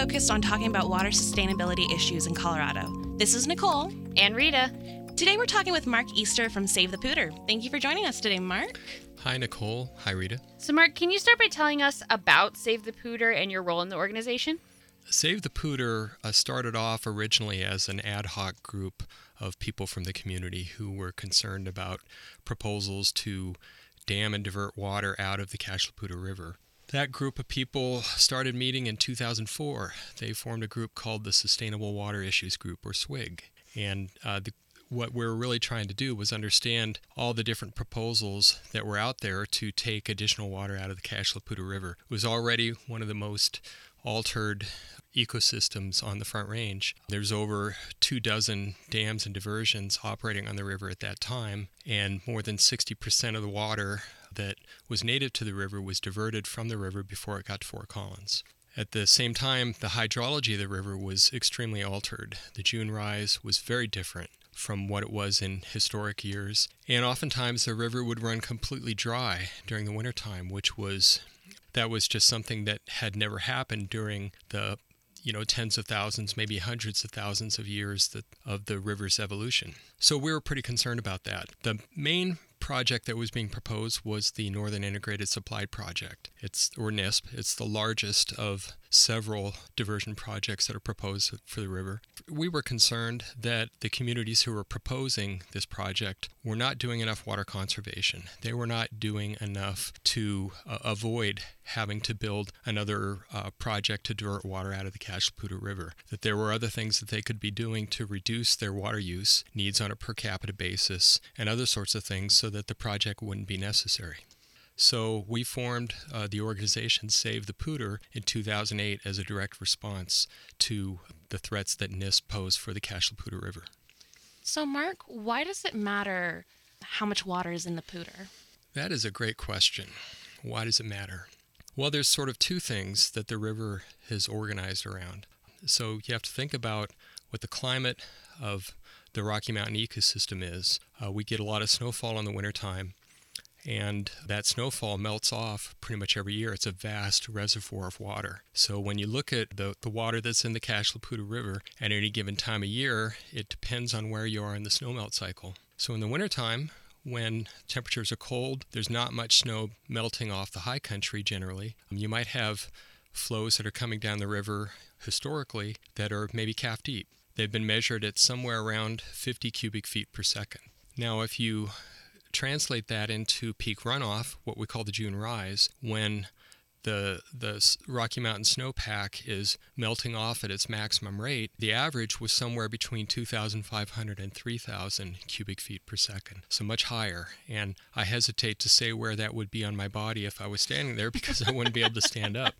focused on talking about water sustainability issues in Colorado. This is Nicole. And Rita. Today we're talking with Mark Easter from Save the Poudre. Thank you for joining us today, Mark. Hi, Nicole. Hi, Rita. So, Mark, can you start by telling us about Save the Poudre and your role in the organization? Save the Poudre uh, started off originally as an ad hoc group of people from the community who were concerned about proposals to dam and divert water out of the Cache la Poudre River. That group of people started meeting in 2004. They formed a group called the Sustainable Water Issues Group, or SWIG. And uh, the, what we are really trying to do was understand all the different proposals that were out there to take additional water out of the Cache la Poudre River. It was already one of the most altered ecosystems on the Front Range. There's over two dozen dams and diversions operating on the river at that time, and more than 60% of the water that was native to the river was diverted from the river before it got to Fort Collins. At the same time, the hydrology of the river was extremely altered. The June rise was very different from what it was in historic years, and oftentimes the river would run completely dry during the wintertime, which was that was just something that had never happened during the you know tens of thousands maybe hundreds of thousands of years that, of the river's evolution so we were pretty concerned about that the main project that was being proposed was the Northern Integrated Supply Project. It's or NISP. It's the largest of several diversion projects that are proposed for the river. We were concerned that the communities who were proposing this project were not doing enough water conservation. They were not doing enough to uh, avoid having to build another uh, project to divert water out of the Poudre River. That there were other things that they could be doing to reduce their water use needs on a per capita basis and other sorts of things so that the project wouldn't be necessary. So we formed uh, the organization Save the Poudre in 2008 as a direct response to the threats that NISP posed for the Poudre River. So, Mark, why does it matter how much water is in the Poudre? That is a great question. Why does it matter? Well, there's sort of two things that the river is organized around. So you have to think about what the climate of the Rocky Mountain ecosystem is. Uh, we get a lot of snowfall in the wintertime, and that snowfall melts off pretty much every year. It's a vast reservoir of water. So when you look at the, the water that's in the Cache la Poudre River at any given time of year, it depends on where you are in the snowmelt cycle. So in the wintertime, when temperatures are cold, there's not much snow melting off the high country generally. Um, you might have flows that are coming down the river historically that are maybe calf deep. They've been measured at somewhere around 50 cubic feet per second. Now, if you translate that into peak runoff, what we call the June rise, when the the Rocky Mountain snowpack is melting off at its maximum rate, the average was somewhere between 2,500 and 3,000 cubic feet per second, so much higher. And I hesitate to say where that would be on my body if I was standing there because I wouldn't be able to stand up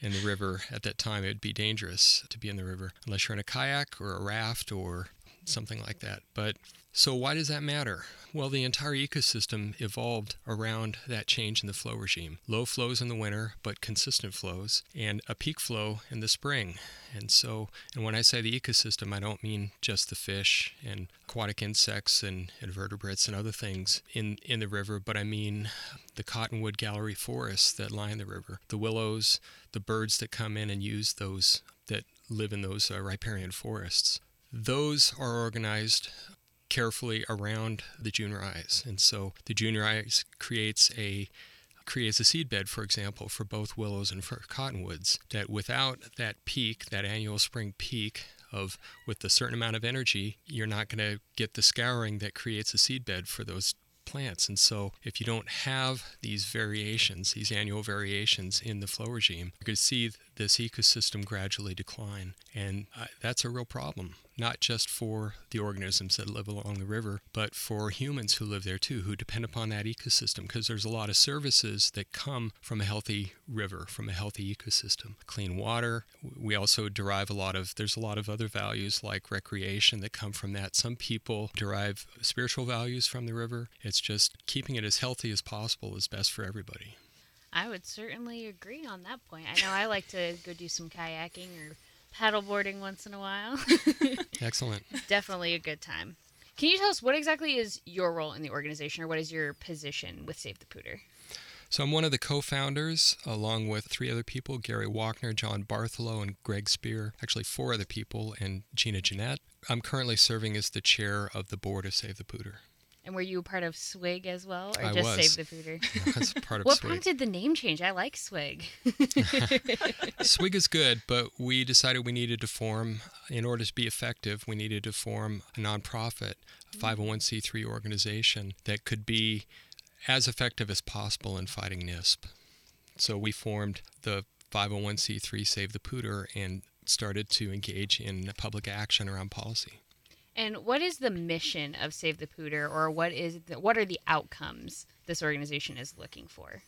in the river at that time. It would be dangerous to be in the river unless you're in a kayak or a raft or something like that. But so, why does that matter? Well, the entire ecosystem evolved around that change in the flow regime. Low flows in the winter, but consistent flows, and a peak flow in the spring. And so, and when I say the ecosystem, I don't mean just the fish and aquatic insects and invertebrates and other things in, in the river, but I mean the cottonwood gallery forests that line the river, the willows, the birds that come in and use those, that live in those uh, riparian forests. Those are organized carefully around the June rise. And so the June rise creates a creates a seed bed, for example, for both willows and for cottonwoods, that without that peak, that annual spring peak of with a certain amount of energy, you're not going to get the scouring that creates a seed bed for those plants. And so, if you don't have these variations, these annual variations in the flow regime, you could see this ecosystem gradually decline. And uh, that's a real problem, not just for the organisms that live along the river, but for humans who live there too, who depend upon that ecosystem, because there's a lot of services that come from a healthy river, from a healthy ecosystem. Clean water. We also derive a lot of, there's a lot of other values like recreation that come from that. Some people derive spiritual values from the river. It's just keeping it as healthy as possible is best for everybody. I would certainly agree on that point. I know I like to go do some kayaking or paddleboarding once in a while. Excellent. Definitely a good time. Can you tell us what exactly is your role in the organization or what is your position with Save the Poudre? So I'm one of the co-founders, along with three other people: Gary Wockner, John Bartholow, and Greg Spear. Actually, four other people, and Gina Jeanette. I'm currently serving as the chair of the board of Save the Poudre. And were you part of SWIG as well, or I just was. Save the Poudre? That's part of what SWIG. prompted the name change? I like SWIG. SWIG is good, but we decided we needed to form, in order to be effective, we needed to form a nonprofit, a mm-hmm. 501c3 organization that could be as effective as possible in fighting NISP. So we formed the 501c3 Save the Poudre and started to engage in public action around policy. And what is the mission of Save the Poudre, or what is the, what are the outcomes this organization is looking for?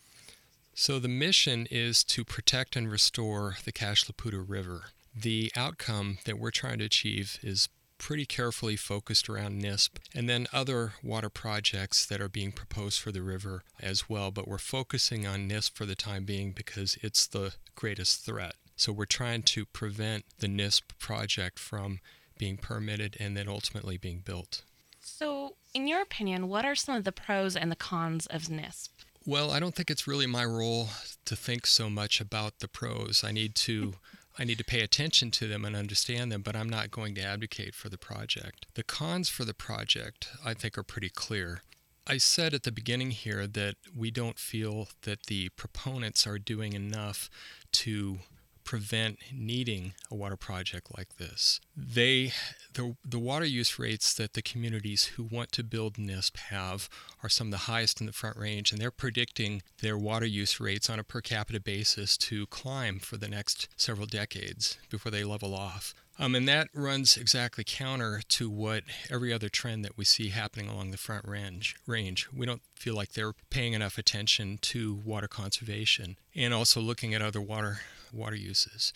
So the mission is to protect and restore the Cache la Poudre River. The outcome that we're trying to achieve is pretty carefully focused around NISP and then other water projects that are being proposed for the river as well, but we're focusing on NISP for the time being because it's the greatest threat. So we're trying to prevent the NISP project from being permitted and then ultimately being built. So, in your opinion, what are some of the pros and the cons of NISP? Well, I don't think it's really my role to think so much about the pros. I need to I need to pay attention to them and understand them, but I'm not going to advocate for the project. The cons for the project, I think, are pretty clear. I said at the beginning here that we don't feel that the proponents are doing enough to prevent needing a water project like this. They the, the water use rates that the communities who want to build NISP have are some of the highest in the Front Range, and they're predicting their water use rates on a per capita basis to climb for the next several decades before they level off. Um, and that runs exactly counter to what every other trend that we see happening along the Front Range. Range. We don't feel like they're paying enough attention to water conservation and also looking at other water water uses.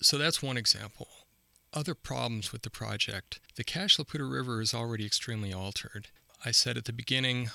So that's one example. Other problems with the project. The Cache la Poudre River is already extremely altered. I said at the beginning,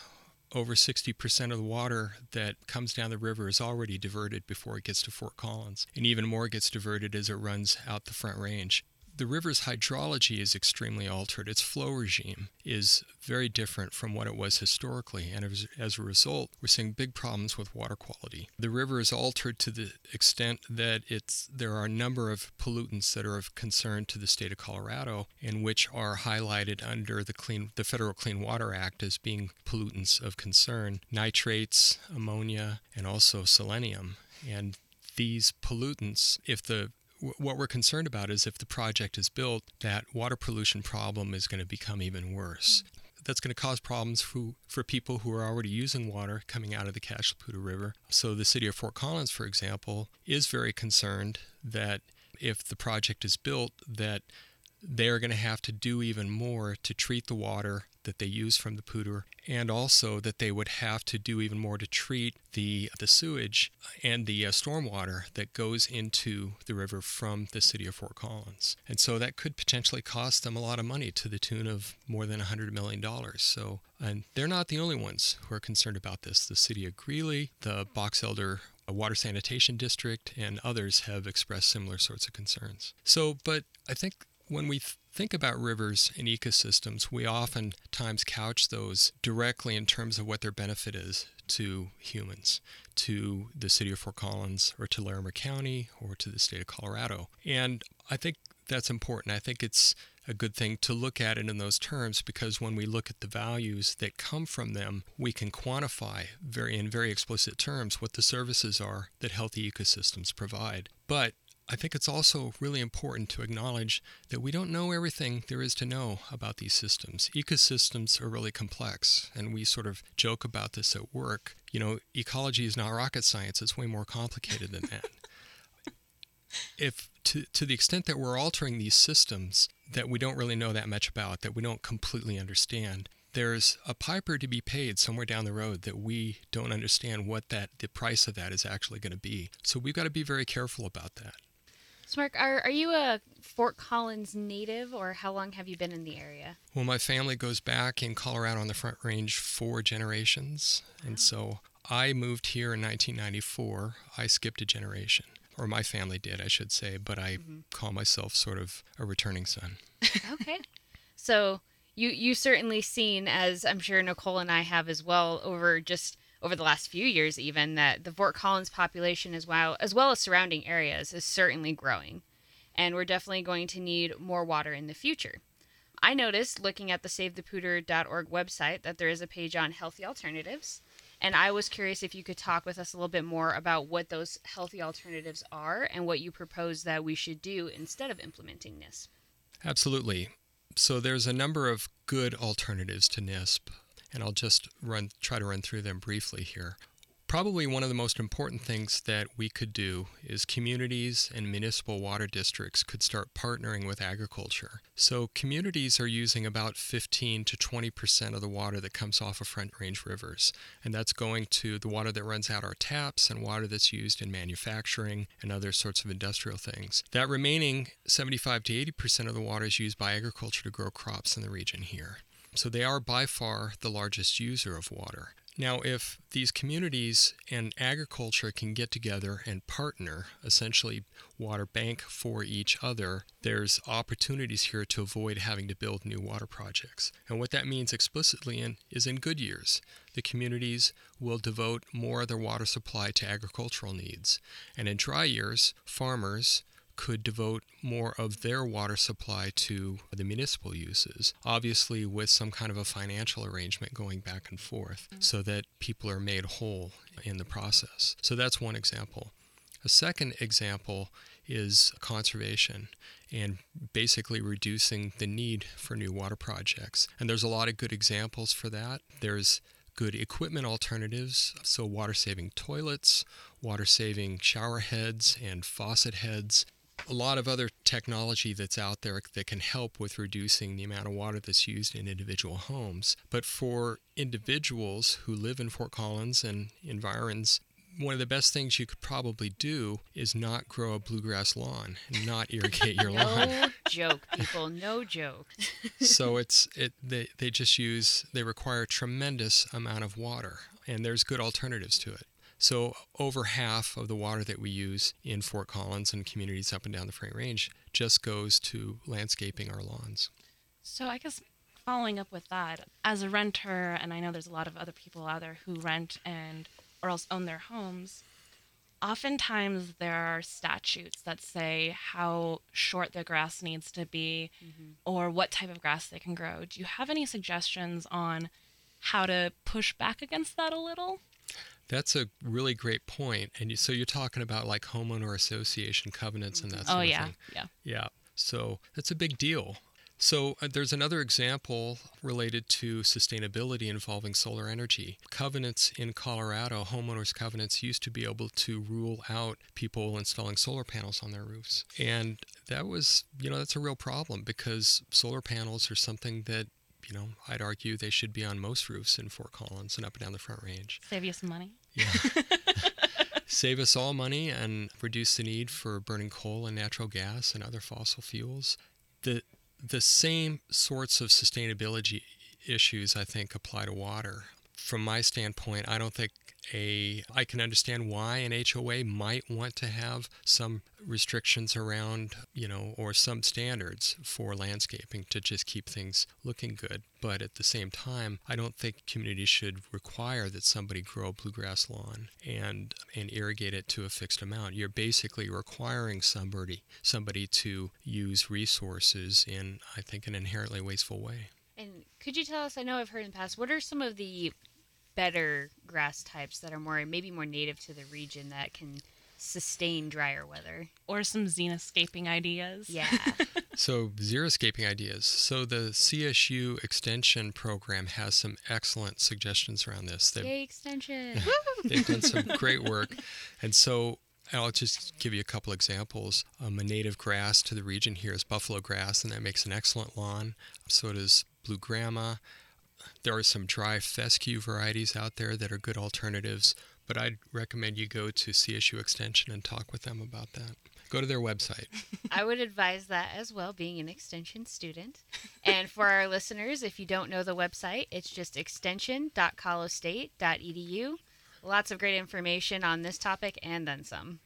over 60% of the water that comes down the river is already diverted before it gets to Fort Collins, and even more gets diverted as it runs out the Front Range. The river's hydrology is extremely altered. Its flow regime is very different from what it was historically, and as, as, a result, we're seeing big problems with water quality. The river is altered to the extent that it's there are a number of pollutants that are of concern to the state of Colorado, and which are highlighted under the clean the Federal Clean Water Act as being pollutants of concern: nitrates, ammonia, and also selenium. And these pollutants, if the what we're concerned about is if the project is built, that water pollution problem is going to become even worse. Mm. That's going to cause problems for, for people who are already using water coming out of the Cache la Poudre River. So, the city of Fort Collins, for example, is very concerned that if the project is built, that they're going to have to do even more to treat the water that they use from the Poudre, and also that they would have to do even more to treat the the sewage and the uh, stormwater that goes into the river from the city of Fort Collins. And so that could potentially cost them a lot of money to the tune of more than $100 million. So, and they're not the only ones who are concerned about this. The city of Greeley, the Box Elder Water Sanitation District, and others have expressed similar sorts of concerns. So, but I think when we think about rivers and ecosystems, we oftentimes couch those directly in terms of what their benefit is to humans, to the city of Fort Collins, or to Larimer County, or to the state of Colorado. And I think that's important. I think it's a good thing to look at it in those terms because when we look at the values that come from them, we can quantify very in very explicit terms what the services are that healthy ecosystems provide. But I think it's also really important to acknowledge that we don't know everything there is to know about these systems. Ecosystems are really complex, and we sort of joke about this at work. You know, ecology is not rocket science, it's way more complicated than that. if to, to the extent that we're altering these systems that we don't really know that much about, that we don't completely understand, there's a piper to be paid somewhere down the road that we don't understand what that the price of that is actually going to be. So we've got to be very careful about that. So Mark, are, are you a Fort Collins native or how long have you been in the area? Well, my family goes back in Colorado on the Front Range four generations. And so I moved here in 1994. I skipped a generation, or my family did, I should say, but I mm-hmm. call myself sort of a returning son. okay. So you you certainly seen as I'm sure Nicole and I have as well over just over the last few years, even that the Fort Collins population, as well as well as surrounding areas, is certainly growing, and we're definitely going to need more water in the future. I noticed looking at the SaveThePoudre.org website that there is a page on healthy alternatives, and I was curious if you could talk with us a little bit more about what those healthy alternatives are and what you propose that we should do instead of implementing NISP. Absolutely. So there's a number of good alternatives to NISP, and I'll just run try to run through them briefly here. Probably one of the most important things that we could do is communities and municipal water districts could start partnering with agriculture. So, communities are using about 15 to 20 percent of the water that comes off of Front Range rivers, and that's going to the water that runs out our taps and water that's used in manufacturing and other sorts of industrial things. That remaining 75 to 80 percent of the water is used by agriculture to grow crops in the region here. So they are by far the largest user of water. Now, if these communities and agriculture can get together and partner, essentially water bank for each other, there's opportunities here to avoid having to build new water projects. And what that means explicitly in, is in good years, the communities will devote more of their water supply to agricultural needs. And in dry years, farmers could devote more of their water supply to the municipal uses, obviously with some kind of a financial arrangement going back and forth so that people are made whole in the process. So that's one example. A second example is conservation and basically reducing the need for new water projects. And there's a lot of good examples for that. There's good equipment alternatives, so water saving toilets, water saving shower heads and faucet heads, a lot of other technology that's out there that can help with reducing the amount of water that's used in individual homes. But for individuals who live in Fort Collins and environs, one of the best things you could probably do is not grow a bluegrass lawn and not irrigate your no lawn. No joke, people, no joke. so it's it they, they just use they require a tremendous amount of water and there's good alternatives to it. So, over half of the water that we use in Fort Collins and communities up and down the Front Range just goes to landscaping our lawns. So, I guess following up with that, as a renter, and I know there's a lot of other people out there who rent and or else own their homes, oftentimes there are statutes that say how short the grass needs to be mm-hmm. or what type of grass they can grow. Do you have any suggestions on how to push back against that a little? That's a really great point. And you, so you're talking about like homeowner association covenants and that oh, sort oh, of yeah, thing. yeah, yeah. So that's a big deal. So uh, there's another example related to sustainability involving solar energy. Covenants in Colorado, homeowners covenants used to be able to rule out people installing solar panels on their roofs. And that was, you know, that's a real problem because solar panels are something that you know, I'd argue they should be on most roofs in Fort Collins and up and down the Front Range. Save you some money. Yeah. Save us all money and reduce the need for burning coal and natural gas and other fossil fuels. The the same sorts of sustainability issues I think apply to water. From my standpoint, I don't think a I can understand why an HOA might want to have some restrictions around, you know, or some standards for landscaping to just keep things looking good. But at the same time, I don't think communities should require that somebody grow a bluegrass lawn and and irrigate it to a fixed amount. You're basically requiring somebody somebody to use resources in I think an inherently wasteful way. And could you tell us, I know I've heard in the past, what are some of the better grass types that are more maybe more native to the region that can sustain drier weather. Or some xenoscaping ideas. Yeah. So xeriscaping ideas. So the csu extension program has some excellent suggestions around this. They've, Yay, extension. they've done some great work. And so I'll just give you a couple examples. Um, a native grass to the region here is buffalo grass, and that makes an excellent lawn. So does blue grama. There are some dry fescue varieties out there that are good alternatives, but I'd recommend you go to CSU Extension and talk with them about that. Go to their website. I would advise that as well, being an extension student. And for our listeners, if you don't know the website, it's just extension.colostate.edu. Lots of great information on this topic and then some.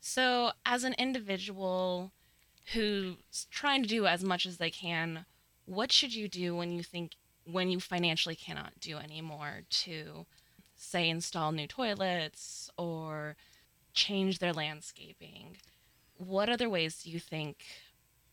So, as an individual who's trying to do as much as they can, what should you do when you think when you financially cannot do anymore to say, install new toilets or change their landscaping, what other ways do you think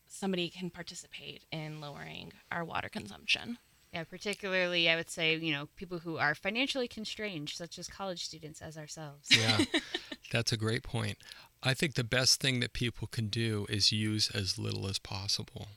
somebody can participate in lowering our water consumption? Yeah, particularly I would say, you know, people who are financially constrained, such as college students as ourselves. Yeah, that's a great point. I think the best thing that people can do is use as little as possible.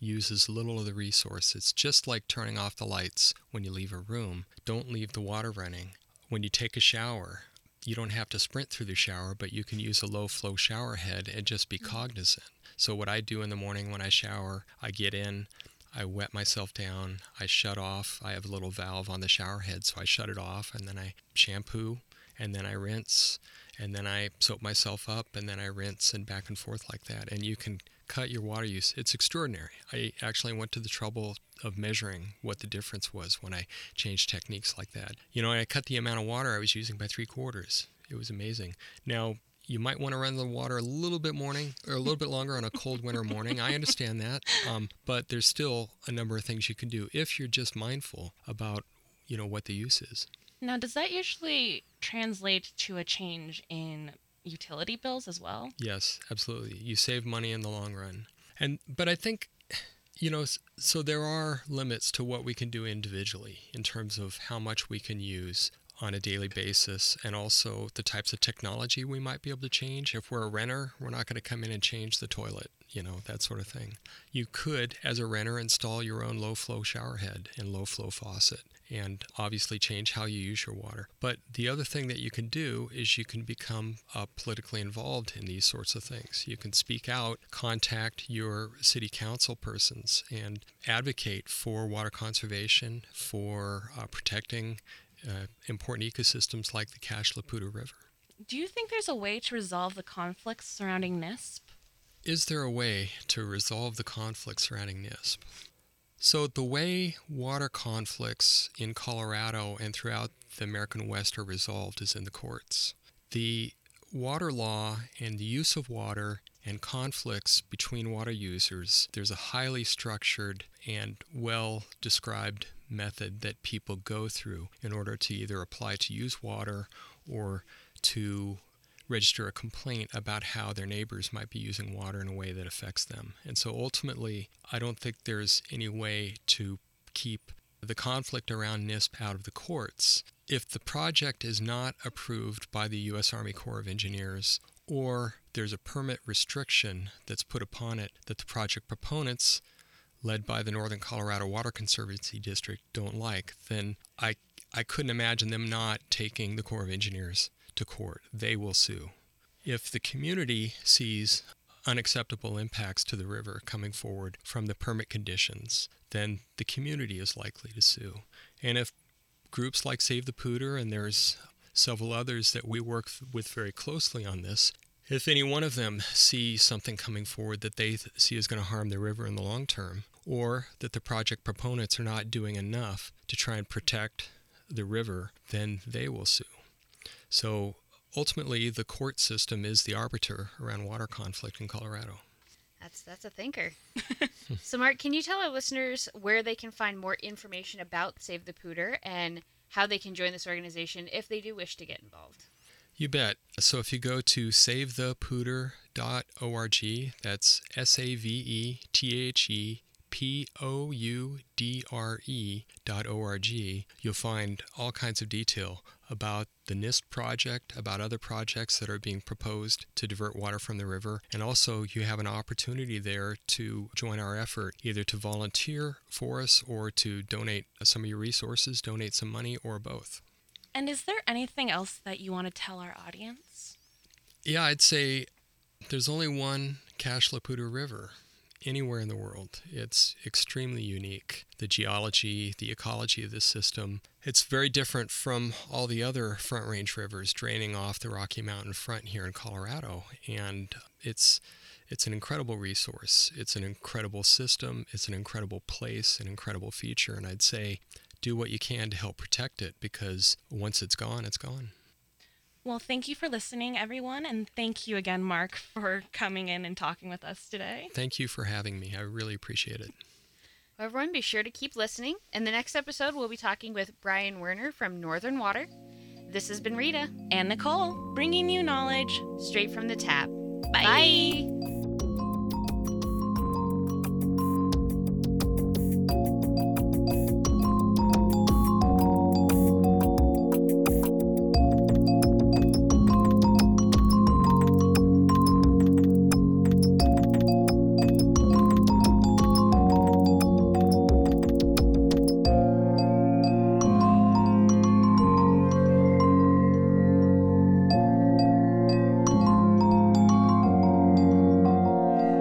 Use as little of the resource. It's just like turning off the lights when you leave a room. Don't leave the water running. When you take a shower, you don't have to sprint through the shower, but you can use a low flow shower head and just be mm-hmm. cognizant. So, what I do in the morning when I shower, I get in, I wet myself down, I shut off. I have a little valve on the shower head, so I shut it off, and then I shampoo, and then I rinse, and then I soap myself up, and then I rinse, and back and forth like that. And you can cut your water use. It's extraordinary. I actually went to the trouble of measuring what the difference was when I changed techniques like that. You know, I cut the amount of water I was using by three quarters. It was amazing. Now, you might want to run the water a little bit morning or a little bit longer on a cold winter morning. I understand that, um, but there's still a number of things you can do if you're just mindful about, you know, what the use is. Now, does that usually translate to a change in utility bills as well? Yes, absolutely. You save money in the long run. And but I think you know so there are limits to what we can do individually in terms of how much we can use on a daily basis and also the types of technology we might be able to change. If we're a renter, we're not going to come in and change the toilet, you know, that sort of thing. You could, as a renter, install your own low flow shower head and low flow faucet and obviously change how you use your water. But the other thing that you can do is you can become uh, politically involved in these sorts of things. You can speak out, contact your city council persons, and advocate for water conservation, for uh, protecting uh, important ecosystems like the Cache la Poudre River. Do you think there's a way to resolve the conflicts surrounding NISP? Is there a way to resolve the conflicts surrounding NISP? So, the way water conflicts in Colorado and throughout the American West are resolved is in the courts. The water law and the use of water and conflicts between water users, there's a highly structured and well described method that people go through in order to either apply to use water or to register a complaint about how their neighbors might be using water in a way that affects them. And so ultimately, I don't think there's any way to keep the conflict around NISP out of the courts. If the project is not approved by the U.S. Army Corps of Engineers, or there's a permit restriction that's put upon it that the project proponents, led by the Northern Colorado Water Conservancy District, don't like, then I, I couldn't imagine them not taking the Corps of Engineers to court. They will sue. If the community sees unacceptable impacts to the river coming forward from the permit conditions, then the community is likely to sue. And if groups like Save the Poudre, and there's several others that we work with very closely on this, if any one of them see something coming forward that they see is going to harm the river in the long term, or that the project proponents are not doing enough to try and protect the river, then they will sue. So ultimately, the court system is the arbiter around water conflict in Colorado. That's that's a thinker. so, Mark, can you tell our listeners where they can find more information about Save the Poudre and how they can join this organization if they do wish to get involved? You bet. So if you go to savethepoudre.org, that's S A V E T H E P O U D R E dot O R G, you'll find all kinds of detail about the NISP project, about other projects that are being proposed to divert water from the river, and also you have an opportunity there to join our effort, either to volunteer for us or to donate some of your resources, donate some money, or both. And is there anything else that you want to tell our audience? Yeah, I'd say there's only one Cache la Poudre River anywhere in the world. It's extremely unique. The geology, the ecology of this system, it's very different from all the other Front Range rivers draining off the Rocky Mountain front here in Colorado. And it's it's an incredible resource. It's an incredible system. It's an incredible place, an incredible feature. And I'd say do what you can to help protect it because once it's gone, it's gone. Well, thank you for listening, everyone. And thank you again, Mark, for coming in and talking with us today. Thank you for having me. I really appreciate it. Well, everyone, be sure to keep listening. In the next episode, we'll be talking with Brian Werner from Northern Water. This has been Rita, And Nicole, bringing you knowledge. straight from the tap. Bye. Bye.